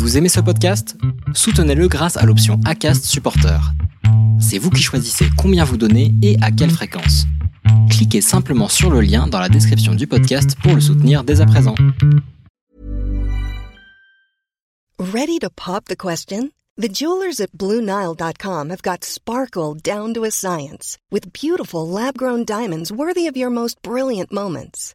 Vous aimez ce podcast? Soutenez-le grâce à l'option ACAST Supporter. C'est vous qui choisissez combien vous donnez et à quelle fréquence. Cliquez simplement sur le lien dans la description du podcast pour le soutenir dès à présent. Ready to pop the question? The jewelers at BlueNile.com have got sparkle down to a science with beautiful lab-grown diamonds worthy of your most brilliant moments.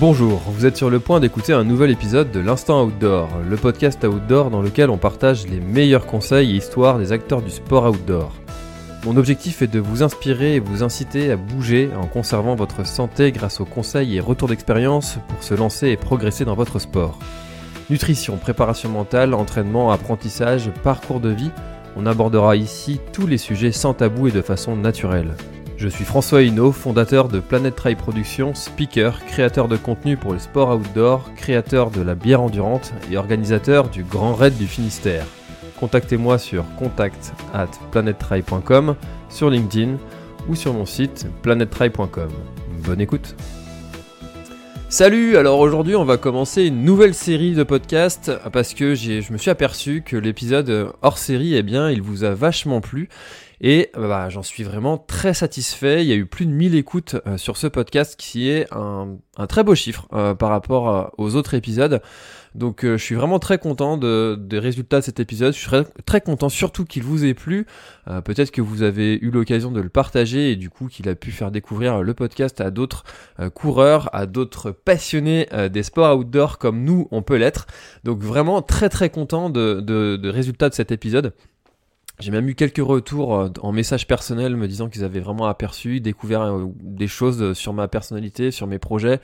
Bonjour, vous êtes sur le point d'écouter un nouvel épisode de l'Instant Outdoor, le podcast outdoor dans lequel on partage les meilleurs conseils et histoires des acteurs du sport outdoor. Mon objectif est de vous inspirer et vous inciter à bouger en conservant votre santé grâce aux conseils et retours d'expérience pour se lancer et progresser dans votre sport. Nutrition, préparation mentale, entraînement, apprentissage, parcours de vie, on abordera ici tous les sujets sans tabou et de façon naturelle. Je suis François Hinault, fondateur de Planet Trail Productions, speaker, créateur de contenu pour le sport outdoor, créateur de la bière endurante et organisateur du Grand Raid du Finistère. Contactez-moi sur contact at sur LinkedIn ou sur mon site planettrail.com. Bonne écoute Salut, alors aujourd'hui on va commencer une nouvelle série de podcasts parce que je me suis aperçu que l'épisode hors série, eh bien, il vous a vachement plu et bah, j'en suis vraiment très satisfait. Il y a eu plus de 1000 écoutes euh, sur ce podcast qui est un, très beau chiffre euh, par rapport euh, aux autres épisodes. Donc je suis vraiment très content de, des résultats de cet épisode. Je suis très, content surtout qu'il vous ait plu. Peut-être que vous avez eu l'occasion de le partager et du coup qu'il a pu faire découvrir le podcast à d'autres coureurs, à d'autres passionnés des sports outdoor comme nous on peut l'être. Donc vraiment très très content de, de résultats de cet épisode. J'ai même eu quelques retours euh, en message personnel me disant qu'ils avaient vraiment aperçu, découvert euh, des choses sur ma personnalité, sur mes projets.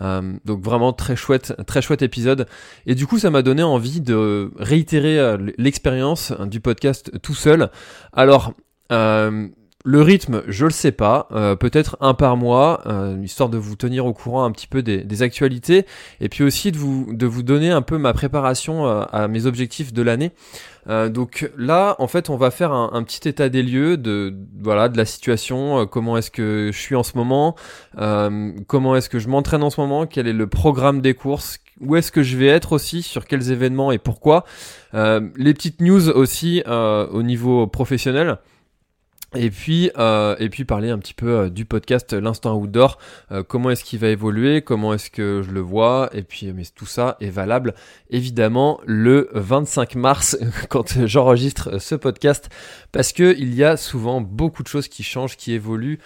Euh, donc vraiment très chouette, très chouette épisode. Et du coup, ça m'a donné envie de réitérer l'expérience du podcast tout seul. Alors, le rythme, je le sais pas, euh, peut-être un par mois, euh, histoire de vous tenir au courant un petit peu des, actualités, et puis aussi de vous, de vous donner un peu ma préparation euh, à mes objectifs de l'année. donc là, en fait, on va faire un, petit état des lieux de voilà de la situation, comment est-ce que je suis en ce moment, comment est-ce que je m'entraîne en ce moment, quel est le programme des courses, où est-ce que je vais être aussi, sur quels événements et pourquoi, les petites news aussi au niveau professionnel. Et puis, euh, et puis parler un petit peu euh, du podcast L'Instant Outdoor, euh, comment est-ce qu'il va évoluer, comment est-ce que je le vois, et puis mais tout ça est valable évidemment le 25 mars quand j'enregistre ce podcast, parce que il y a souvent beaucoup de choses qui changent, qui évoluent,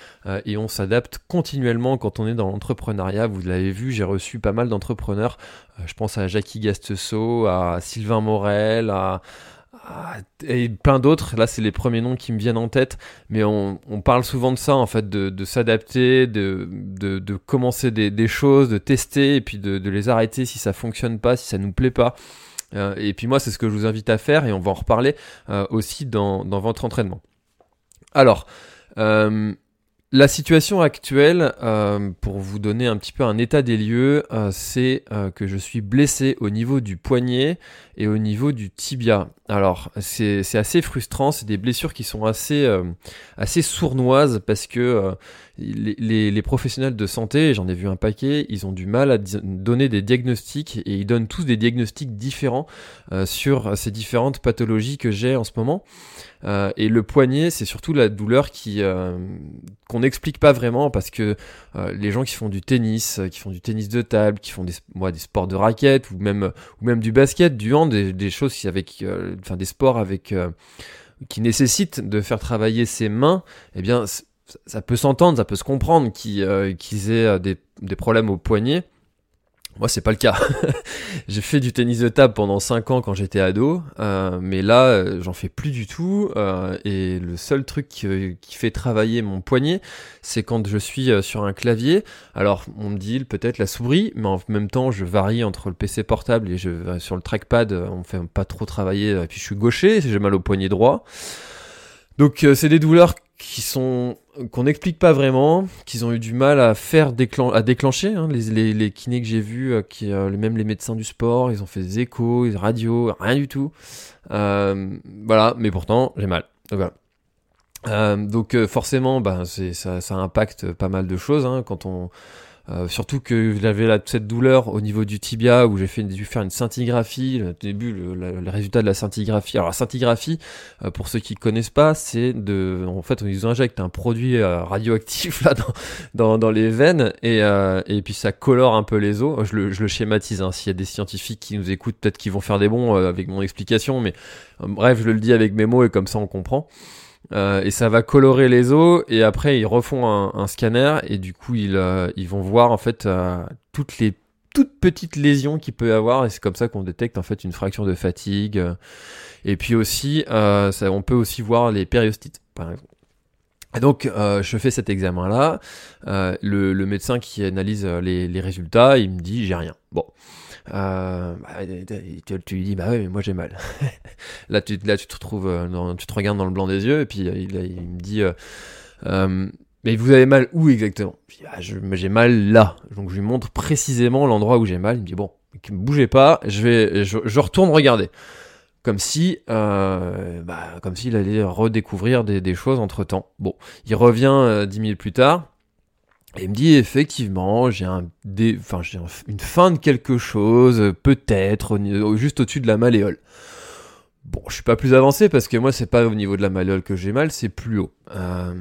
et on s'adapte continuellement quand on est dans l'entrepreneuriat. Vous l'avez vu, j'ai reçu pas mal d'entrepreneurs, je pense à Jackie Gastesso, à Sylvain Morel, à et plein d'autres. Là, c'est les premiers noms qui me viennent en tête, mais on, parle souvent de ça, en fait, de, s'adapter, de, de, commencer des, choses, de tester, et puis de, les arrêter si ça fonctionne pas, si ça nous plaît pas. Euh, et puis moi, c'est ce que je vous invite à faire, et on va en reparler euh, aussi dans, dans votre entraînement. Alors, euh, la situation actuelle, euh, pour vous donner un petit peu un état des lieux, euh, c'est euh, que je suis blessé au niveau du poignet et au niveau du tibia. Alors c'est assez frustrant, c'est des blessures qui sont assez, assez sournoises parce que les, professionnels de santé, j'en ai vu un paquet, ils ont du mal à donner des diagnostics et ils donnent tous des diagnostics différents sur ces différentes pathologies que j'ai en ce moment. et le poignet, c'est surtout la douleur qui qu'on n'explique pas vraiment parce que euh, les gens qui font du tennis, euh, qui font du tennis de table, qui font des, des sports de raquettes ou même, ou même du basket, du hand, des, choses avec, euh, enfin des sports avec qui nécessitent de faire travailler ses mains, eh bien ça peut s'entendre, ça peut se comprendre qu'ils aient des, des problèmes au poignet. Moi, c'est pas le cas. j'ai fait du tennis de table pendant 5 ans quand j'étais ado, euh, mais là, euh, j'en fais plus du tout. Euh, et le seul truc qui, fait travailler mon poignet, c'est quand je suis sur un clavier. Alors, on me dit peut-être la souris, mais en même temps, je varie entre le PC portable et je sur le trackpad, on fait pas trop travailler. Et puis, je suis gaucher, j'ai mal au poignet droit. Donc, c'est des douleurs qui sont qu'on n'explique pas vraiment, qu'ils ont eu du mal à faire à déclencher. Hein, les, les, kinés que j'ai vus, euh, qui, euh, même les médecins du sport, ils ont fait des échos, des radios, rien du tout. Euh, voilà, mais pourtant j'ai mal. Donc voilà. donc forcément, bah, ça, ça impacte pas mal de choses hein, quand on euh, surtout que j'avais cette douleur au niveau du tibia où j'ai dû faire une scintigraphie. Le début, le, résultat de la scintigraphie. Alors la scintigraphie, euh, pour ceux qui connaissent pas, c'est de, en fait, on nous injecte un produit euh, radioactif là dans, dans, dans, les veines et, et puis ça colore un peu les os. Je le, je le schématise. Hein. S'il y a des scientifiques qui nous écoutent, peut-être qu'ils vont faire des bons avec mon explication, mais bref, je le dis avec mes mots et comme ça on comprend. Euh, et ça va colorer les os et après ils refont un, scanner et du coup ils, euh, ils vont voir en fait euh, toutes les toutes petites lésions qu'il peut y avoir et c'est comme ça qu'on détecte en fait une fracture de fatigue et puis aussi ça, on peut aussi voir les périostites par exemple. Et donc je fais cet examen là le, le, médecin qui analyse les, les résultats il me dit j'ai rien. Bon euh, bah, tu, lui dis bah oui mais moi j'ai mal. Là tu te retrouves euh, tu te regardes dans le blanc des yeux et puis euh, il, me dit mais vous avez mal où exactement? Ah, j'ai mal là. Donc je lui montre précisément l'endroit où j'ai mal. Il me dit bon bougez pas je vais je, retourne regarder. Comme si bah, comme s'il allait redécouvrir des, des choses entre temps bon il revient dix minutes plus tard et il me dit effectivement, j'ai un enfin j'ai une fin de quelque chose, peut-être juste au-dessus de la malléole. Bon, je suis pas plus avancé parce que moi c'est pas au niveau de la malléole que j'ai mal, c'est plus haut. Euh,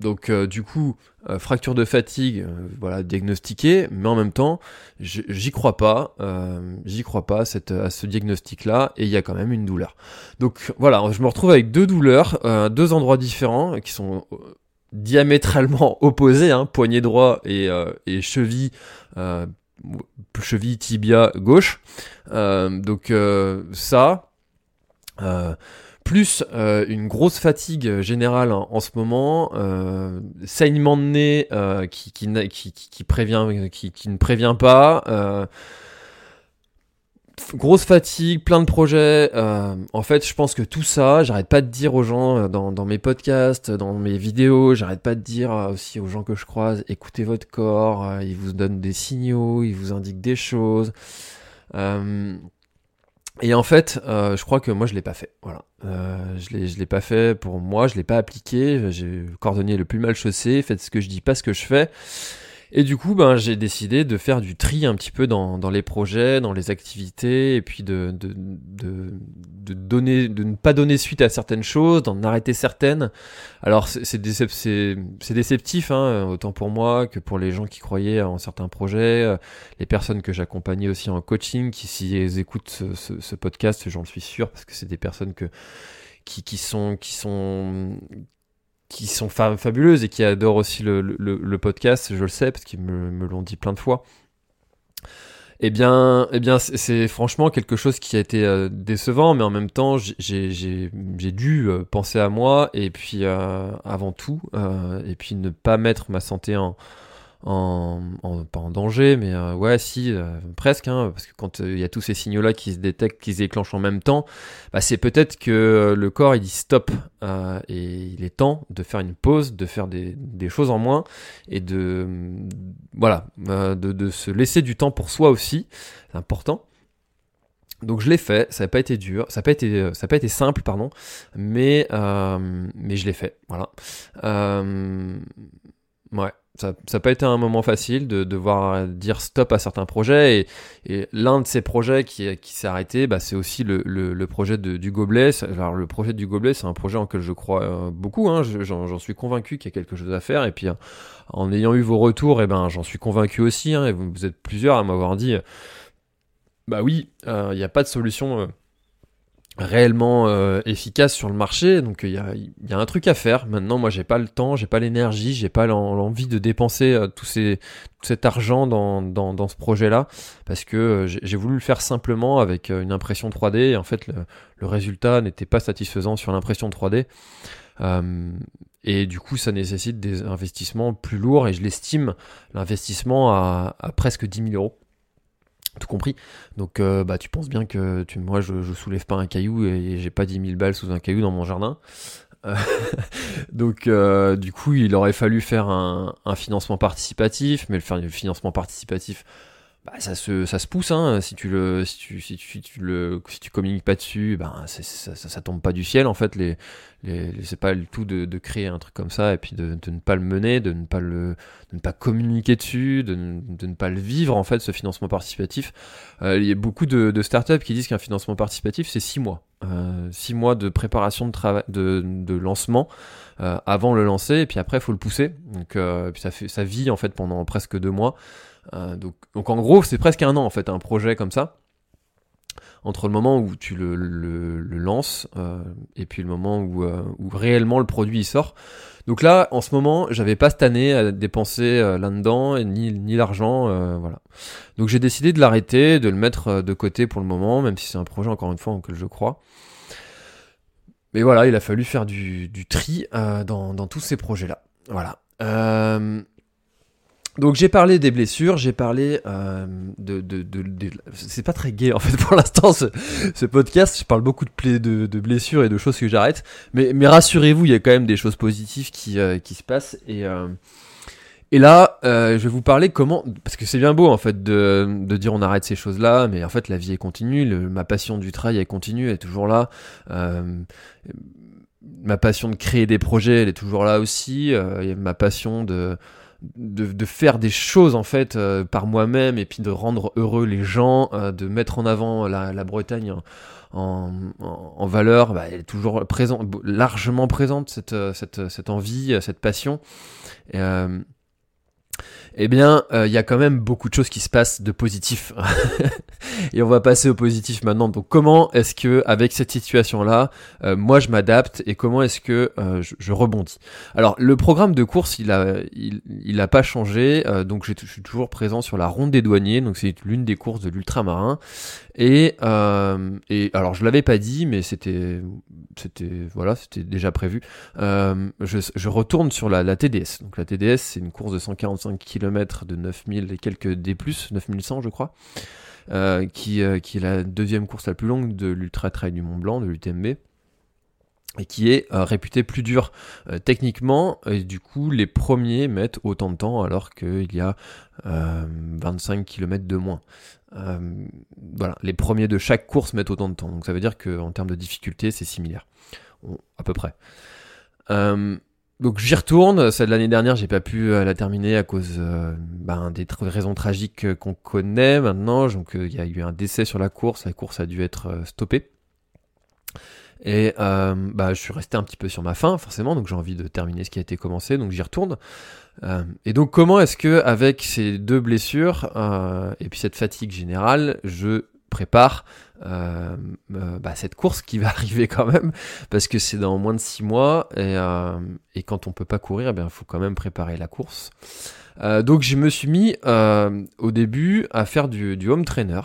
donc euh, du coup, euh, fracture de fatigue, voilà, diagnostiquée, mais en même temps, j'y crois pas, j'y crois pas à ce diagnostic-là, et il y a quand même une douleur. Donc voilà, je me retrouve avec deux douleurs, deux endroits différents qui sont diamétralement opposés, hein, poignet droit et, euh, cheville, euh, cheville tibia gauche. Euh, donc ça, plus une grosse fatigue générale en, ce moment, saignement de nez qui, qui, prévient, qui ne prévient pas grosse fatigue, plein de projets. Euh, en fait, je pense que tout ça, j'arrête pas de dire aux gens euh, dans, dans mes podcasts, dans mes vidéos, j'arrête pas de dire euh, aussi aux gens que je croise, écoutez votre corps, euh, il vous donne des signaux, il vous indique des choses. et en fait, je crois que moi je l'ai pas fait. Voilà, je l'ai je l'ai pas fait pour moi, je l'ai pas appliqué. J'ai cordonnier le plus mal chaussé, faites ce que je dis, pas ce que je fais. Et du coup, ben, j'ai décidé de faire du tri un petit peu dans, dans les projets, dans les activités, et puis de, de, de, de, donner, de ne pas donner suite à certaines choses, d'en arrêter certaines. Alors, c'est déceptif, hein, autant pour moi que pour les gens qui croyaient en certains projets, euh, les personnes que j'accompagnais aussi en coaching, qui elles écoutent ce, ce podcast, j'en suis sûr, parce que c'est des personnes que qui, qui sont qui sont qui sont fabuleuses et qui adorent aussi le, podcast, je le sais, parce qu'ils me, l'ont dit plein de fois. Eh bien, eh bien, c'est franchement quelque chose qui a été euh, décevant, mais en même temps, j'ai dû euh, penser à moi et puis euh, avant tout, et puis ne pas mettre ma santé en, en, pas en danger, mais euh, ouais, si, euh, presque, hein, parce que quand euh, il y a tous ces signaux-là qui se détectent, qui se déclenchent en même temps, bah, c'est peut-être que le corps il dit stop et il est temps de faire une pause, de faire des, choses en moins et de voilà, de, de, se laisser du temps pour soi aussi, c'est important. Donc je l'ai fait, ça n'a pas été dur, ça n'a pas été, ça a pas été simple, pardon, mais mais je l'ai fait, voilà. Ouais. Ça n'a pas été un moment facile de devoir dire stop à certains projets et, l'un de ces projets qui, qui s'est arrêté bah, c'est aussi le, le, projet de, du gobelet. Alors le projet du gobelet c'est un projet en je crois euh, beaucoup hein, j'en suis convaincu qu'il y a quelque chose à faire. Et puis euh, en ayant eu vos retours et eh ben j'en suis convaincu aussi hein, et vous, vous, êtes plusieurs à m'avoir dit bah oui euh, il n'y a pas de solution réellement euh, efficace sur le marché. Donc il y a, y a, un truc à faire. Maintenant moi j'ai pas le temps j'ai pas l'énergie j'ai pas l'envie de dépenser euh, tout, ces, tout cet argent dans, dans, dans ce projet là parce que euh, j'ai voulu le faire simplement avec une impression 3D et en fait le, le résultat n'était pas satisfaisant sur l'impression 3D et du coup ça nécessite des investissements plus lourds. Et je l'estime l'investissement à, à presque 10 000 euros tout compris. Donc euh, bah tu penses bien que tu, moi je, je soulève pas un caillou et j'ai pas 10 000 balles sous un caillou dans mon jardin. donc du coup, il aurait fallu faire un, un financement participatif, mais le, le financement participatif, bah, ça se ça se pousse hein. si tu le si tu si tu, le si tu communiques pas dessus ben ça, ça, ça, tombe pas du ciel en fait. Les, les, c'est pas le tout de, de, créer un truc comme ça et puis de, de, ne pas le mener de ne pas le de ne pas communiquer dessus de, de ne pas le vivre en fait ce financement participatif. Euh, il y a beaucoup de, de startups qui disent qu'un financement participatif c'est six mois. Euh, six mois de préparation de travail de, de lancement euh, avant le lancer et puis après il faut le pousser. Donc euh, puis ça fait ça vit en fait pendant presque deux mois donc, donc en gros, c'est presque un an en fait, un projet comme ça entre le moment où tu le, le, le lances euh, et puis le moment où, euh, où, réellement le produit il sort. Donc là, en ce moment, j'avais pas cette année à dépenser là-dedans et ni, ni l'argent, voilà. Donc j'ai décidé de l'arrêter, de le mettre de côté pour le moment, même si c'est un projet encore une fois en lequel je crois. Mais voilà, il a fallu faire du, du tri dans, dans, tous ces projets-là. Voilà. Donc j'ai parlé des blessures, j'ai parlé euh, de, de, de, c'est pas très gay en fait pour l'instant ce, ce, podcast. Je parle beaucoup de, de, de blessures et de choses que j'arrête, mais, mais rassurez-vous, il y a quand même des choses positives qui, euh, qui se passent et euh, et là, euh, je vais vous parler comment, parce que c'est bien beau en fait de, de dire on arrête ces choses-là, mais en fait la vie est continue, le, ma passion du travail est continue, elle est toujours là. Euh, ma passion de créer des projets, elle est toujours là aussi. Euh, ma passion de de, de, faire des choses en fait euh, par moi-même et puis de rendre heureux les gens, euh, de mettre en avant la, la Bretagne en, en, valeur, bah, elle est toujours présente, largement présente cette, euh, cette, cette envie, cette passion. Et, eh bien, il euh, y a quand même beaucoup de choses qui se passent de positif. et on va passer au positif maintenant. Donc, comment est-ce que, avec cette situation-là, euh, moi je m'adapte et comment est-ce que euh, je, rebondis? Alors, le programme de course, il a, il, il a pas changé. donc, je suis toujours présent sur la ronde des douaniers. Donc, c'est l'une des courses de l'ultramarin. Et, et alors je l'avais pas dit, mais c'était, c'était, voilà, c'était déjà prévu. Je, je, retourne sur la, la, TDS. Donc la TDS, c'est une course de 145 km de 9000 et quelques D+, 9100 je crois, euh, qui, euh, qui est la deuxième course la plus longue de l'Ultra Trail du Mont Blanc, de l'UTMB et qui est euh, réputé plus dur euh, techniquement et du coup les premiers mettent autant de temps alors qu'il y a euh, 25 km de moins. Euh, voilà, les premiers de chaque course mettent autant de temps, donc ça veut dire qu'en termes de difficulté c'est similaire, à peu près. Donc j'y retourne, celle de l'année dernière j'ai pas pu la terminer à cause ben, des raisons tragiques qu'on connaît maintenant, donc il y a eu un décès sur la course, la course a dû être stoppée. Et euh, bah, je suis resté un petit peu sur ma faim, forcément, donc j'ai envie de terminer ce qui a été commencé, donc j'y retourne. Euh, et donc, comment est-ce que, avec ces deux blessures euh, et puis cette fatigue générale, je prépare euh, euh, bah, cette course qui va arriver quand même, parce que c'est dans moins de six mois, et, euh, et quand on peut pas courir, il eh faut quand même préparer la course. donc, je me suis mis au début à faire du, du home trainer.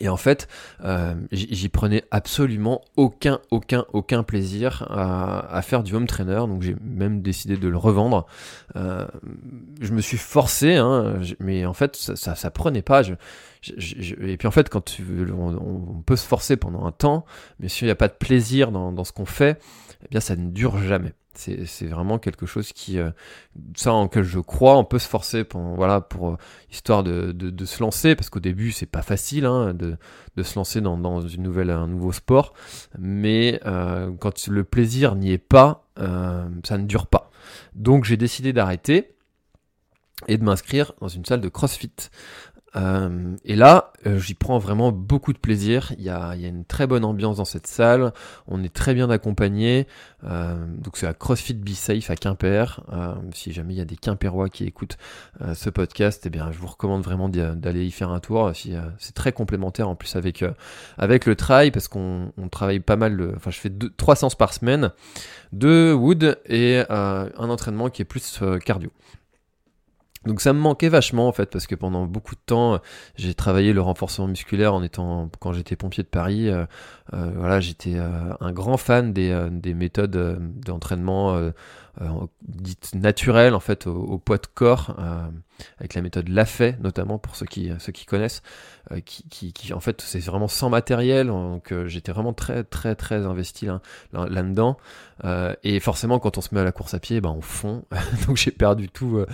Et en fait, euh, j'y prenais absolument aucun, aucun, aucun plaisir à, à, faire du home trainer. Donc j'ai même décidé de le revendre. Euh, je me suis forcé, hein, mais en fait, ça, ça, ça prenait pas. Je, je, et puis en fait, quand tu, on, on, peut se forcer pendant un temps, mais si il n'y a pas de plaisir dans, dans ce qu'on fait, eh bien ça ne dure jamais. C'est vraiment quelque chose qui, euh, ça en lequel je crois, on peut se forcer pour, voilà, pour euh, histoire de, se lancer, parce qu'au début c'est pas facile hein, de, se lancer dans, une nouvelle, un nouveau sport, mais euh, quand le plaisir n'y est pas, ça ne dure pas. Donc j'ai décidé d'arrêter et de m'inscrire dans une salle de CrossFit. Euh, et là, euh, j'y prends vraiment beaucoup de plaisir. Il y, a, y, a, une très bonne ambiance dans cette salle. On est très bien accompagné. Euh, donc c'est à CrossFit Be Safe à Quimper. Si jamais il y a des Quimpérois qui écoutent ce podcast, eh bien je vous recommande vraiment d'aller y faire un tour. c'est très complémentaire en plus avec avec le trail parce qu'on on travaille pas mal. enfin, je fais deux, trois séances par semaine, de wood et un entraînement qui est plus cardio. Donc ça me manquait vachement en fait parce que pendant beaucoup de temps j'ai travaillé le renforcement musculaire en étant quand j'étais pompier de Paris euh, euh, voilà j'étais euh, un grand fan des, des méthodes d'entraînement dite naturelle en fait au, poids de corps, avec la méthode Lafay notamment pour ceux qui, ceux qui connaissent, qui, qui, en fait c'est vraiment sans matériel, donc j'étais vraiment très très très investi là, là-dedans. et forcément quand on se met à la course à pied, ben on fond, donc j'ai perdu tout,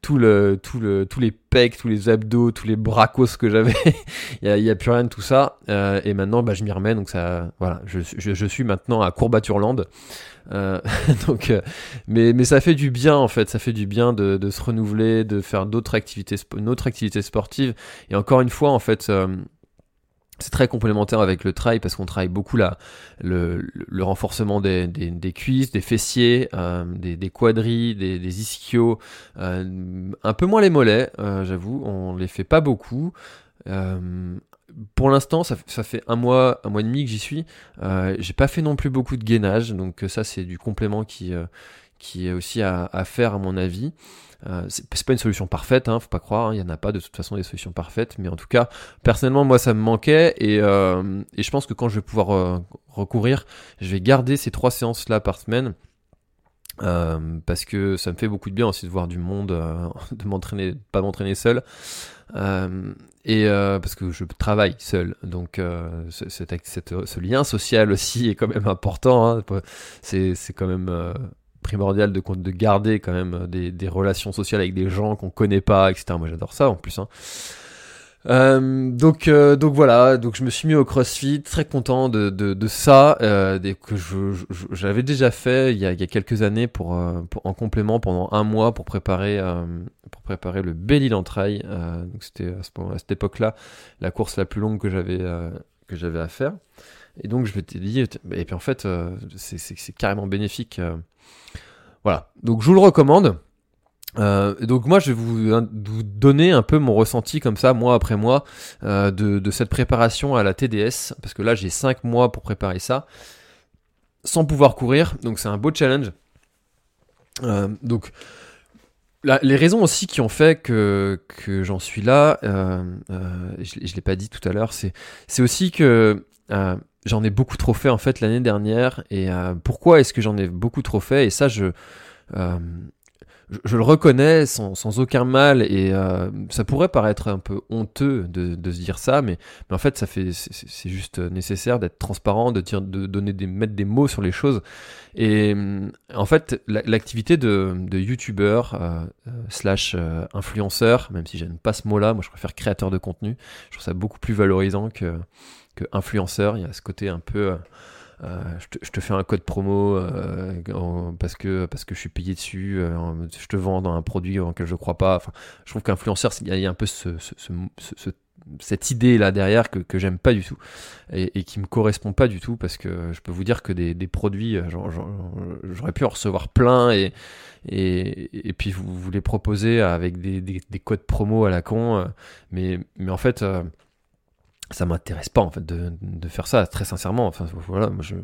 tout le, tout le, tous les tous les abdos, tous les bracos que j'avais, il n'y a, plus rien de tout ça. et maintenant bah, je m'y remets, donc ça, voilà, je suis maintenant à Courbaturland. Euh, donc, euh, mais, mais ça fait du bien en fait, ça fait du bien de, de se renouveler, de faire d'autres activités, une autre activité sportive. Et encore une fois, en fait, euh, c'est très complémentaire avec le trail parce qu'on travaille beaucoup là, le, le renforcement des, des, des, cuisses, des fessiers, des, des quadris, des, des ischios, un peu moins les mollets, j'avoue, on les fait pas beaucoup. Euh, pour l'instant, ça, fait un mois, un mois et demi que j'y suis. Euh, j'ai pas fait non plus beaucoup de gainage, donc euh, ça c'est du complément qui, euh, qui est aussi à, faire à mon avis. Euh, c'est pas une solution parfaite, hein, faut pas croire, hein, il y en a pas de toute façon des solutions parfaites, mais en tout cas, personnellement moi ça me manquait et, et je pense que quand je vais pouvoir recourir, je vais garder ces trois séances là par semaine. parce que ça me fait beaucoup de bien aussi de voir du monde, de m'entraîner, pas m'entraîner seul. Et euh, parce que je travaille seul, donc euh, ce lien social aussi est quand même important. Hein. C'est quand même euh, primordial de, de garder quand même des, des relations sociales avec des gens qu'on connaît pas, etc. Moi j'adore ça en plus. Hein. Euh, donc euh, donc voilà, donc je me suis mis au CrossFit, très content de, de, de ça, euh, que j'avais déjà fait il y, a, il y a quelques années pour, euh, pour, en complément pendant un mois pour préparer euh, pour préparer le Belly d'entraille. donc c'était à, cette époque-là la course la plus longue que j'avais que j'avais à faire. Et donc je m'étais dit, et puis en fait c'est, c'est, carrément bénéfique. voilà, donc je vous le recommande. Euh, donc moi je vais vous, donner un peu mon ressenti comme ça mois après mois euh, de, cette préparation à la TDS parce que là j'ai 5 mois pour préparer ça sans pouvoir courir donc c'est un beau challenge euh, donc les raisons aussi qui ont fait que, que j'en suis là euh, euh, je, je l'ai pas dit tout à l'heure c'est aussi que j'en ai beaucoup trop fait en fait l'année dernière et pourquoi est-ce que j'en ai beaucoup trop fait? Et ça je je, le reconnais sans, sans, aucun mal et euh, ça pourrait paraître un peu honteux de, de se dire ça, mais, mais en fait ça fait c'est juste nécessaire d'être transparent, de dire, de donner des mettre des mots sur les choses. Et euh, en fait l'activité de, de youtubeur euh, euh, slash influenceur, même si j'aime pas ce mot-là, moi je préfère créateur de contenu. Je trouve ça beaucoup plus valorisant que que influenceur. Il y a ce côté un peu euh, je, te, fais un code promo euh, parce que parce que je suis payé dessus. Euh, je te vends dans un produit en je crois pas. Enfin, je trouve qu'influenceur, il y, a un peu ce, cette idée là derrière que, j'aime pas du tout et, et, qui me correspond pas du tout parce que je peux vous dire que des, produits j'aurais pu en recevoir plein et, et, puis vous, les proposer avec des, des, des, codes promo à la con mais, mais en fait ça m'intéresse pas en fait de, de, faire ça très sincèrement. Enfin voilà moi je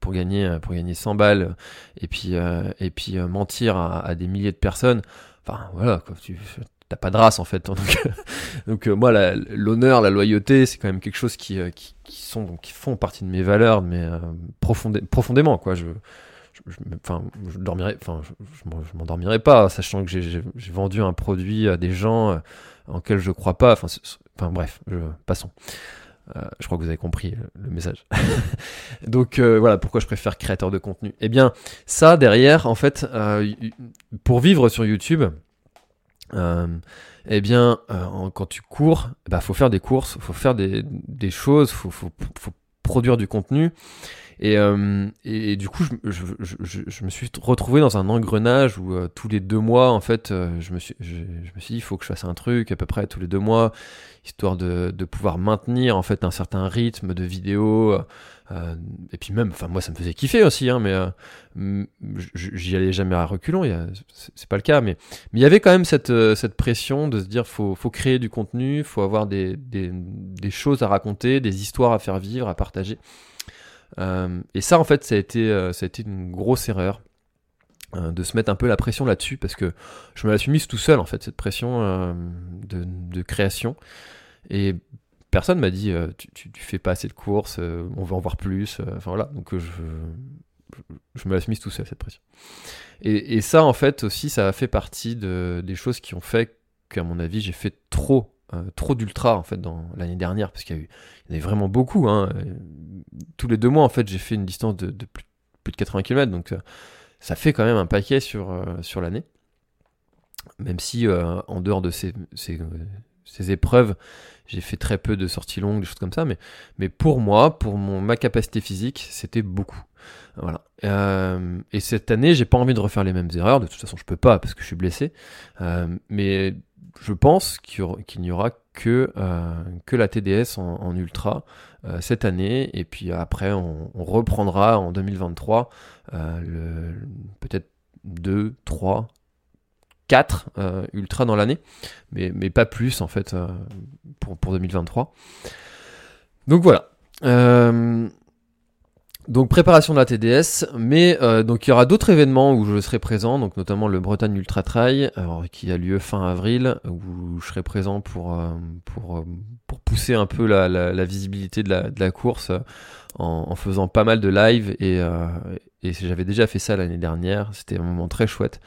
pour gagner pour gagner 100 balles et puis euh, et puis euh, mentir à, à, des milliers de personnes enfin voilà quoi, tu t'as pas de race en fait donc donc euh, moi l'honneur la, loyauté c'est quand même quelque chose qui, qui, qui sont qui font partie de mes valeurs mais profondément quoi. Je enfin, je dormirais, enfin, je, m'endormirais pas, sachant que j'ai vendu un produit à des gens en lesquels je crois pas. Enfin, bref, je... passons. Euh, je crois que vous avez compris le message. Donc euh, voilà pourquoi je préfère créateur de contenu. Eh bien, ça derrière, en fait, euh, pour vivre sur YouTube, eh bien, quand tu cours, bah faut faire des courses, faut faire des, des choses, faut, faut, faut produire du contenu. Et, euh, du coup, je, je, je, je, me suis retrouvé dans un engrenage où euh, tous les deux mois, en fait, euh, je, me suis, je, me suis dit, il faut que je fasse un truc à peu près tous les deux mois, histoire de, de pouvoir maintenir en fait un certain rythme de vidéo. et puis même, enfin moi, ça me faisait kiffer aussi, hein, mais j'y allais jamais à reculons. C'est pas le cas, mais mais il y avait quand même cette cette pression de se dire, faut faut créer du contenu, faut avoir des, des, des choses à raconter, des histoires à faire vivre, à partager. Euh, et ça, en fait, ça a été, euh, ça a été une grosse erreur euh, de se mettre un peu la pression là-dessus parce que je me la suis mise tout seul, en fait, cette pression de, création. Et personne m'a dit tu, tu, fais pas assez de courses, on veut en voir plus. Enfin voilà, donc je, me la suis mise tout seul cette pression. Et, ça, en fait, aussi, ça a fait partie de, des choses qui ont fait qu'à mon avis, j'ai fait trop, euh, trop d'ultra en fait dans l'année dernière, parce qu'il y, y en avait vraiment beaucoup. Hein. Tous les deux mois, en fait, j'ai fait une distance de, plus, de 80 km, donc ça fait quand même un paquet sur, sur l'année. Même si, en dehors de ces, ces, épreuves, j'ai fait très peu de sorties longues, des choses comme ça, mais, mais pour moi, pour mon, ma capacité physique, c'était beaucoup. Voilà. Euh, et cette année, j'ai pas envie de refaire les mêmes erreurs. De toute façon, je peux pas parce que je suis blessé. Euh, mais je pense qu'il n'y aura que, euh, que la TDS en, ultra cette année. Et puis après, on, reprendra en 2023 peut-être 2, 3, 4 euh, ultra dans l'année, mais, mais pas plus en fait euh, pour, pour 2023. Donc voilà. Euh, donc préparation de la TDS, mais donc il y aura d'autres événements où je serai présent, donc notamment le Bretagne Ultra Trail, qui a lieu fin avril, où je serai présent pour pour, pour pousser un peu la, la, visibilité de la, de la course en, en, faisant pas mal de live et, et j'avais déjà fait ça l'année dernière, c'était un moment très chouette.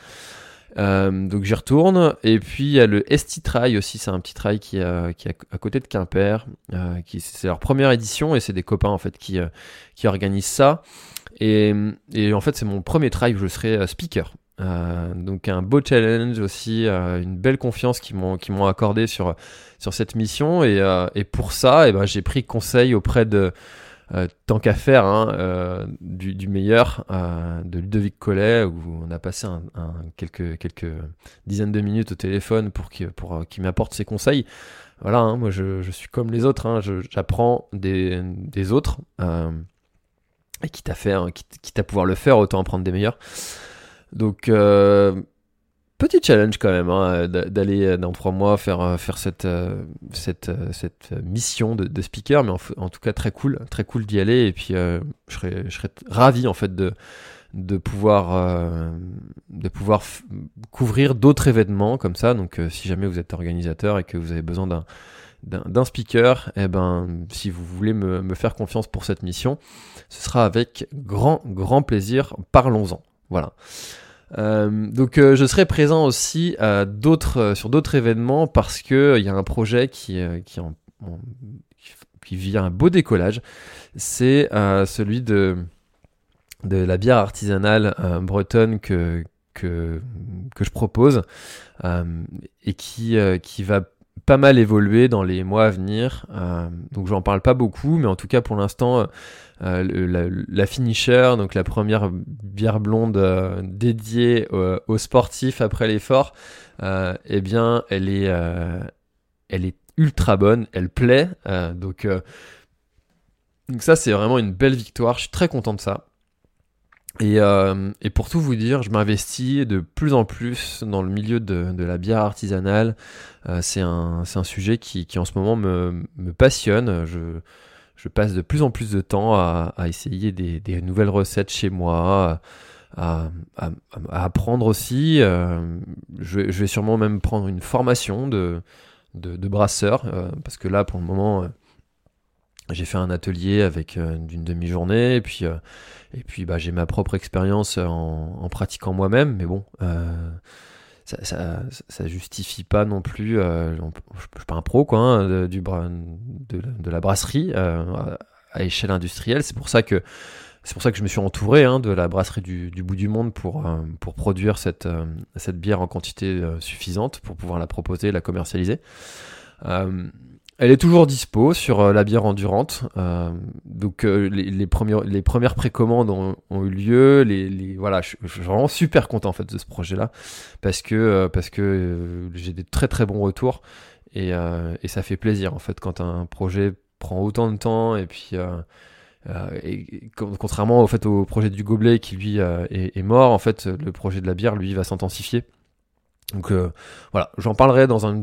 Euh, donc j'y retourne. Et puis il y a le ST Trail aussi, c'est un petit trail qui, est qui est à côté de Quimper. Euh, c'est leur première édition et c'est des copains en fait qui, euh, qui organisent ça. Et, et en fait c'est mon premier trail où je serai speaker. donc un beau challenge aussi, une belle confiance qu'ils m'ont qu'ils accordé sur sur cette mission et, et pour ça, et eh ben j'ai pris conseil auprès de euh, tant qu'à faire, hein, euh, du, meilleur euh, de Ludovic Collet, où on a passé quelques, dizaines de minutes au téléphone pour qu'il m'apporte ses conseils. Voilà, hein, moi je, suis comme les autres, hein, j'apprends des, autres. et quitte à faire, quitte, à pouvoir le faire, autant en prendre des meilleurs. Donc petit challenge quand même hein, d'aller euh, dans trois mois faire euh, faire cette euh, cette, cette mission de, speaker mais en, tout cas très cool très cool d'y aller et puis je serais je serais ravi en fait de de pouvoir de pouvoir couvrir d'autres événements comme ça donc si jamais vous êtes organisateur et que vous avez besoin d'un d'un speaker, eh ben, si vous voulez me, me, faire confiance pour cette mission, ce sera avec grand, grand plaisir. Parlons-en. Voilà. Euh, donc euh, je serai présent aussi à d'autres, euh, sur d'autres événements parce que il y a un projet qui, qui, en, qui vit un beau décollage. C'est celui de, de la bière artisanale bretonne que, que, que je propose et qui, qui va pas mal évoluer dans les mois à venir. Euh, donc j'en parle pas beaucoup, mais en tout cas pour l'instant, euh, la, finisher, donc la première bière blonde euh, dédiée aux sportifs après l'effort, eh bien elle est, elle est ultra bonne, elle plaît. donc, donc ça c'est vraiment une belle victoire. Je suis très content de ça. Et, euh, et, pour tout vous dire, je m'investis de plus en plus dans le milieu de, la bière artisanale. Euh, c'est un, sujet qui, en ce moment me, passionne. Je, passe de plus en plus de temps à, essayer des, nouvelles recettes chez moi, à, apprendre aussi. Euh, je, vais sûrement même prendre une formation de, brasseur, parce que là, pour le moment, j'ai fait un atelier avec d'une demi-journée, et puis et puis bah, j'ai ma propre expérience en, pratiquant moi-même, mais bon, euh, ça, ça, ça, justifie pas non plus. Euh, je suis pas un pro quoi, hein, du, de, de, la brasserie euh, à échelle industrielle. C'est pour ça que c'est pour ça que je me suis entouré hein, de la brasserie du, du, bout du monde pour, euh, pour produire cette, euh, cette bière en quantité suffisante pour pouvoir la proposer, la commercialiser. Elle est toujours dispo sur euh, la bière endurante. Euh, donc euh, les, premières, précommandes ont, eu lieu. Les, voilà, je, suis vraiment super content en fait de ce projet-là parce que que j'ai des très très bons retours et, ça fait plaisir en fait quand un projet prend autant de temps et puis contrairement au fait au projet du gobelet qui lui est, est, mort, en fait le projet de la bière lui va s'intensifier. Donc voilà, j'en parlerai dans un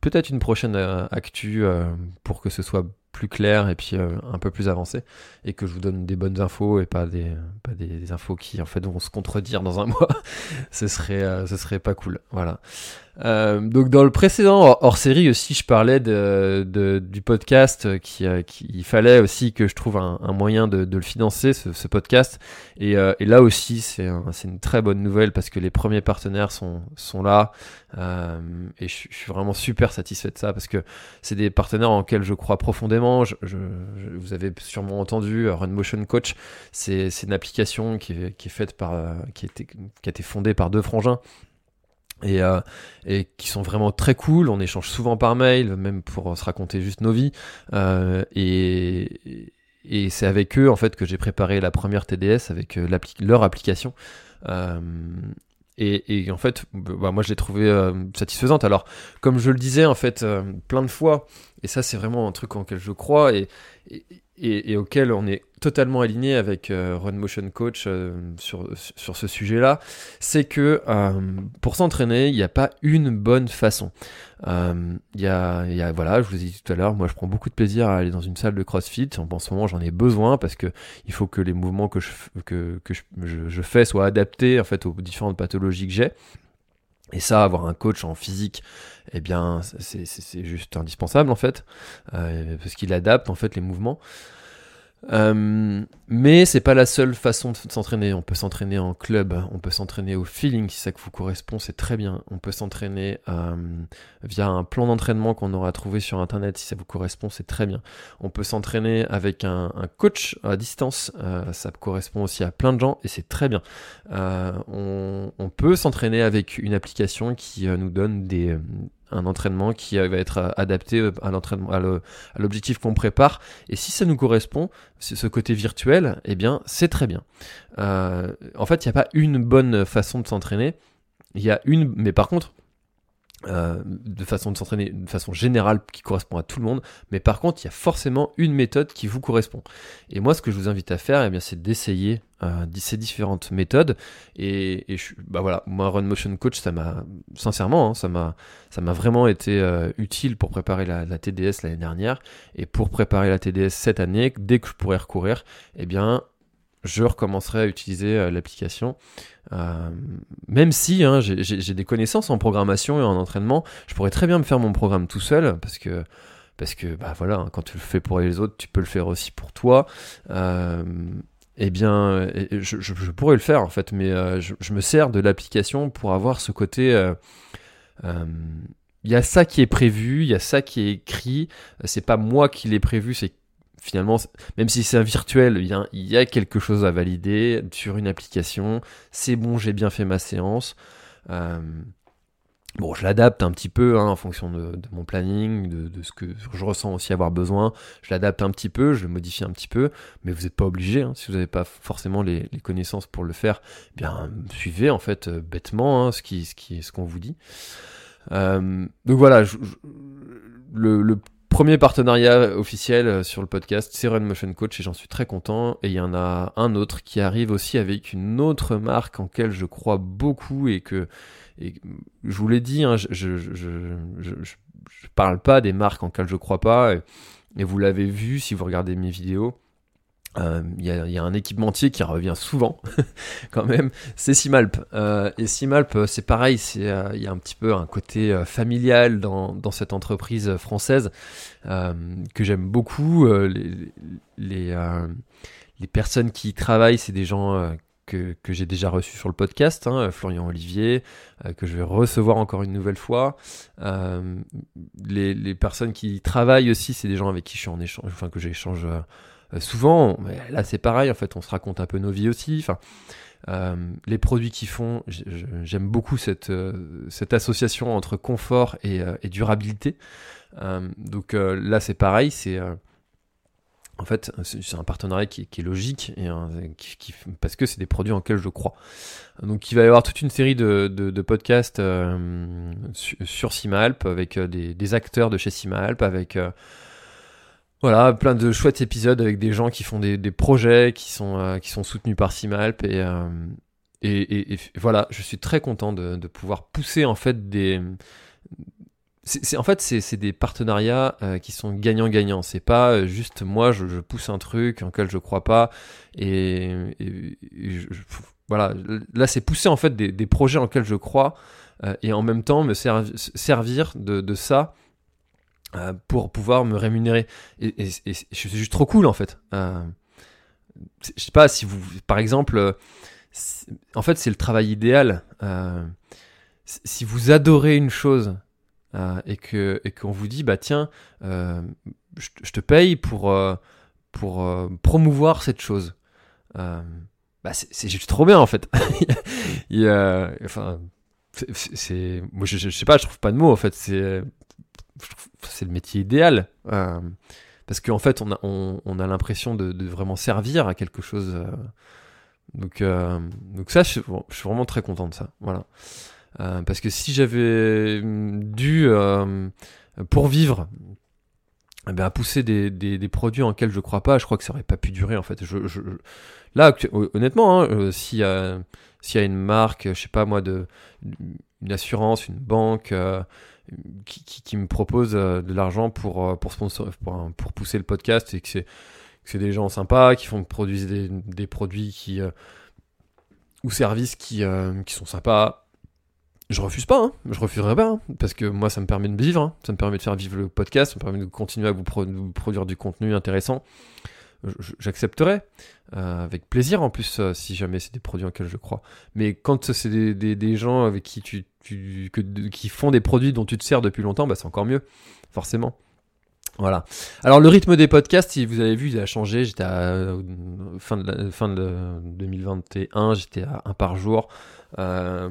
peut-être une prochaine euh, actu euh, pour que ce soit plus clair et puis euh, un peu plus avancé et que je vous donne des bonnes infos et pas des pas des, infos qui en fait vont se contredire dans un mois. Ce serait ce serait pas cool. Voilà Euh, donc dans le précédent hors série aussi, je parlais de, de du podcast qui, euh, qui, il fallait aussi que je trouve un, un moyen de, de, le financer ce, ce podcast. Et, euh, et, là aussi, c'est un, une très bonne nouvelle parce que les premiers partenaires sont sont là euh, et je, suis vraiment super satisfait de ça parce que c'est des partenaires en lesquels je crois profondément. Je, je, vous avez sûrement entendu Run Motion Coach, c'est une application qui est, qui est faite par qui, était, qui a été fondée par deux frangins et, euh, et qui sont vraiment très cool. On échange souvent par mail, même pour se raconter juste nos vies. Euh, et, et c'est avec eux en fait que j'ai préparé la première TDS avec euh, leur application. Euh, et, et, en fait, bah, moi je l'ai trouvée euh, satisfaisante. Alors, comme je le disais en fait euh, plein de fois, et ça c'est vraiment un truc en je crois et, et, et, auquel on est totalement aligné avec euh, Run Motion Coach euh, sur, sur ce sujet-là, c'est que euh, pour s'entraîner, il n'y a pas une bonne façon. Il y, a, voilà, je vous ai dit tout à l'heure, moi je prends beaucoup de plaisir à aller dans une salle de CrossFit. En, ce moment, j'en ai besoin parce que il faut que les mouvements que je, que, je, fais soient adaptés en fait aux différentes pathologies que j'ai. Et ça, avoir un coach en physique, eh bien, c'est juste indispensable en fait, parce qu'il adapte en fait les mouvements. Euh, mais c'est pas la seule façon de s'entraîner. On peut s'entraîner en club, on peut s'entraîner au feeling si ça vous correspond, c'est très bien. On peut s'entraîner euh, via un plan d'entraînement qu'on aura trouvé sur internet si ça vous correspond, c'est très bien. On peut s'entraîner avec un, coach à distance, euh, ça correspond aussi à plein de gens et c'est très bien. On, peut s'entraîner avec une application qui nous donne des un entraînement qui va être adapté euh, à l'objectif qu'on prépare. Et si ça nous correspond, ce côté virtuel, eh bien, c'est très bien. Euh, en fait, il n'y a pas une bonne façon de s'entraîner. Il y a une, mais par contre, euh, de façon de s'entraîner de façon générale qui correspond à tout le monde, mais par contre il y a forcément une méthode qui vous correspond. Et moi ce que je vous invite à faire, eh bien c'est d'essayer euh, ces différentes méthodes. Et, et je, bah voilà, moi Run Motion Coach, ça m'a sincèrement, hein, ça m'a ça m'a vraiment été euh, utile pour préparer la, la TDS l'année dernière et pour préparer la TDS cette année. Dès que je pourrais recourir, eh bien je recommencerai à utiliser euh, l'application. Euh, même si hein, j'ai des connaissances en programmation et en entraînement, je pourrais très bien me faire mon programme tout seul parce que parce que bah voilà, hein, quand tu le fais pour les autres, tu peux le faire aussi pour toi. Euh, eh bien, je, pourrais le faire en fait, mais euh, je, je, me sers de l'application pour avoir ce côté. Il y a ça qui est prévu, il y a ça qui est écrit. C'est pas moi qui l'ai prévu, c'est finalement, même si c'est un virtuel, il y, a, il y, a, quelque chose à valider sur une application. C'est bon, j'ai bien fait ma séance. Euh, bon, je l'adapte un petit peu hein, en fonction de, mon planning, de, ce que je ressens aussi avoir besoin. Je l'adapte un petit peu, je le modifie un petit peu, mais vous n'êtes pas obligé. Hein, si vous n'avez pas forcément les, connaissances pour le faire, eh bien suivez en fait euh, bêtement hein, ce qu'on vous dit. Euh, donc voilà, le Premier partenariat officiel euh, sur le podcast, c'est Run Motion Coach et j'en suis très content. Et il y en a un autre qui arrive aussi avec une autre marque en je crois beaucoup et que je vous l'ai dit, hein, je, je, je, je, parle pas des marques en lesquelles je crois pas et vous l'avez vu si vous regardez mes vidéos. Il euh, y, y, a un équipementier qui revient souvent, quand même, c'est Simalp. Euh, et Simalp, euh, c'est pareil, il y a un petit peu un côté familial dans, cette entreprise française que j'aime beaucoup. les, les, personnes qui y travaillent, c'est des gens que, j'ai déjà reçus sur le podcast, hein, Florian Olivier, que je vais recevoir encore une nouvelle fois. les, les personnes qui y travaillent aussi, c'est des gens avec qui je suis en échange, enfin que j'échange souvent, là c'est pareil, en fait, on se raconte un peu nos vies aussi. Enfin, euh, les produits qu'ils font, j'aime beaucoup cette, euh, cette association entre confort et, euh, et durabilité. Euh, donc là c'est pareil, c'est en fait c'est un partenariat qui, est logique et qui, qui, parce que c'est des produits en lesquels je crois. Donc il va y avoir toute une série de, de, de podcasts sur, sur Simalp avec des, des, acteurs de chez Simalp, avec voilà, plein de chouettes épisodes avec des gens qui font des, des projets qui sont, euh, qui sont soutenus par Simalp et, euh, et, et, et, voilà, je suis très content de, de pouvoir pousser en fait des. C'est, en fait c'est, des partenariats euh, qui sont gagnant-gagnant. C'est pas euh, juste moi je, je, pousse un truc en lequel je crois pas et, je, voilà là c'est pousser en fait des, des projets en lesquels je crois et en même temps me servir de, de ça pour pouvoir me rémunérer. Et, suis juste trop cool en fait. je sais pas si vous, par exemple, en fait, c'est le travail idéal. Euh, si vous adorez une chose euh, et que et qu'on vous dit bah tiens, euh, je, te paye pour pour promouvoir cette chose, bah c'est juste trop bien en fait. enfin, c'est moi je, je, sais pas, je trouve pas de mots en fait. C'est c'est le métier idéal parce qu'en fait on a on, a l'impression de, vraiment servir à quelque chose donc, euh, donc ça, je, suis vraiment très content de ça. Voilà. Euh, parce que si j'avais dû, euh, pour vivre, eh bien, pousser des, des, produits en lesquels je crois pas, je crois que ça aurait pas pu durer en fait. Je, je, là, honnêtement, hein, s'il y a y a une marque, je sais pas moi, de une assurance, une banque qui, me propose de l'argent pour pour, sponsor, pour, pour pousser le podcast et que c'est c'est des gens sympas qui font produisent des, produits qui euh, ou services qui, euh, qui sont sympas. Je refuse pas, hein. je refuserai pas, hein. parce que moi ça me permet de vivre, hein. ça me permet de faire vivre le podcast, ça me permet de continuer à vous, produire du contenu intéressant. J'accepterai, euh, avec plaisir en plus, si jamais c'est des produits en lesquels je crois. Mais quand c'est des, des, gens avec qui tu, que, qui font des produits dont tu te sers depuis longtemps, bah c'est encore mieux, forcément. Voilà. Alors le rythme des podcasts, si vous avez vu, il a changé. J'étais à euh, fin de fin de 2021, j'étais à un par jour. Euh,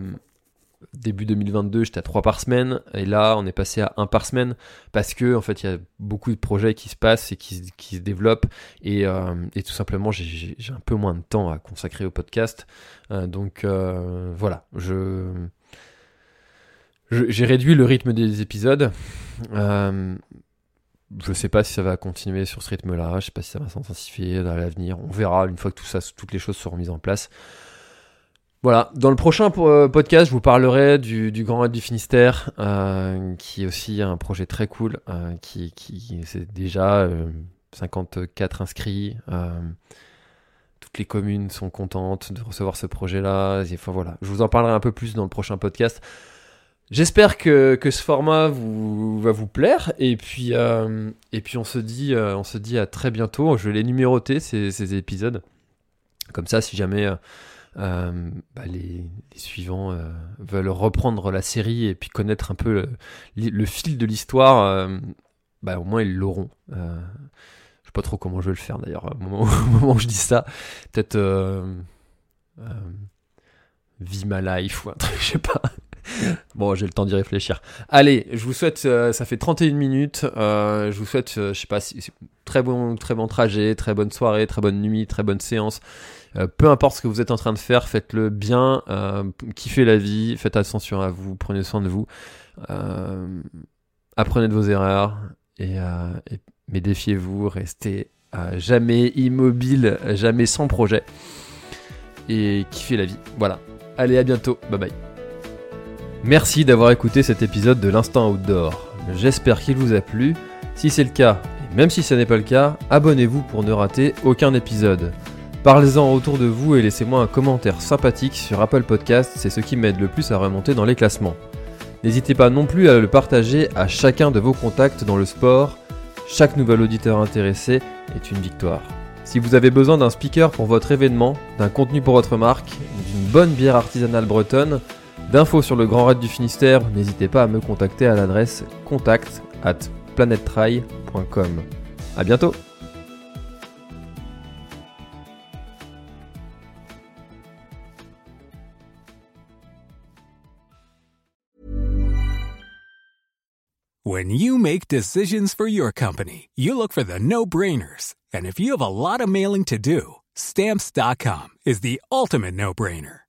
début 2022, j'étais à trois par semaine. Et là, on est passé à un par semaine parce que en fait, il y a beaucoup de projets qui se passent et qui, qui se développent. Et, euh, et tout simplement, j'ai un peu moins de temps à consacrer au podcast. donc voilà, je j'ai réduit le rythme des épisodes. Euh, je sais pas si ça va continuer sur ce rythme-là, je sais pas si ça va s'intensifier dans l'avenir, on verra une fois que tout ça, toutes les choses seront mises en place. Voilà, dans le prochain euh, podcast, je vous parlerai du, Grand Raid du Finistère, euh, qui est aussi un projet très cool, euh, qui, c'est déjà 54 inscrits. toutes les communes sont contentes de recevoir ce projet-là. Enfin voilà, je vous en parlerai un peu plus dans le prochain podcast. J'espère que, que, ce format va vous plaire et puis euh, et puis on se dit euh, on se dit à très bientôt. Je vais les numéroter ces, épisodes comme ça si jamais euh, bah, les, suivants veulent reprendre la série et puis connaître un peu le, fil de l'histoire, bah, au moins ils l'auront. je sais pas trop comment je vais le faire d'ailleurs au moment, au moment où je dis ça. Peut-être Vie ma life ou un truc, je sais pas. bon, j'ai le temps d'y réfléchir. Allez, je vous souhaite, euh, ça fait 31 minutes. Euh, je vous souhaite, euh, je sais pas, si, très bon, très bon trajet, très bonne soirée, très bonne nuit, très bonne séance. peu importe ce que vous êtes en train de faire, faites-le bien, kiffez la vie, faites attention à vous, prenez soin de vous, apprenez de vos erreurs et mais défiez-vous, restez jamais immobile, jamais sans projet et kiffez la vie. Voilà. Allez, à bientôt. Bye bye. Merci d'avoir écouté cet épisode de l'Instant Outdoor. J'espère qu'il vous a plu. Si c'est le cas, et même si ce n'est pas le cas, abonnez-vous pour ne rater aucun épisode. Parlez-en autour de vous et laissez-moi un commentaire sympathique sur Apple Podcast, c'est ce qui m'aide le plus à remonter dans les classements. N'hésitez pas non plus à le partager à chacun de vos contacts dans le sport. Chaque nouvel auditeur intéressé est une victoire. Si vous avez besoin d'un speaker pour votre événement, d'un contenu pour votre marque, d'une bonne bière artisanale bretonne, D'infos sur le Grand Raid du Finistère, n'hésitez pas à me contacter à l'adresse contact at planettry.com. A bientôt When you make decisions for your company, you look for the no-brainers. And if you have a lot of mailing to do, stamps.com is the ultimate no-brainer.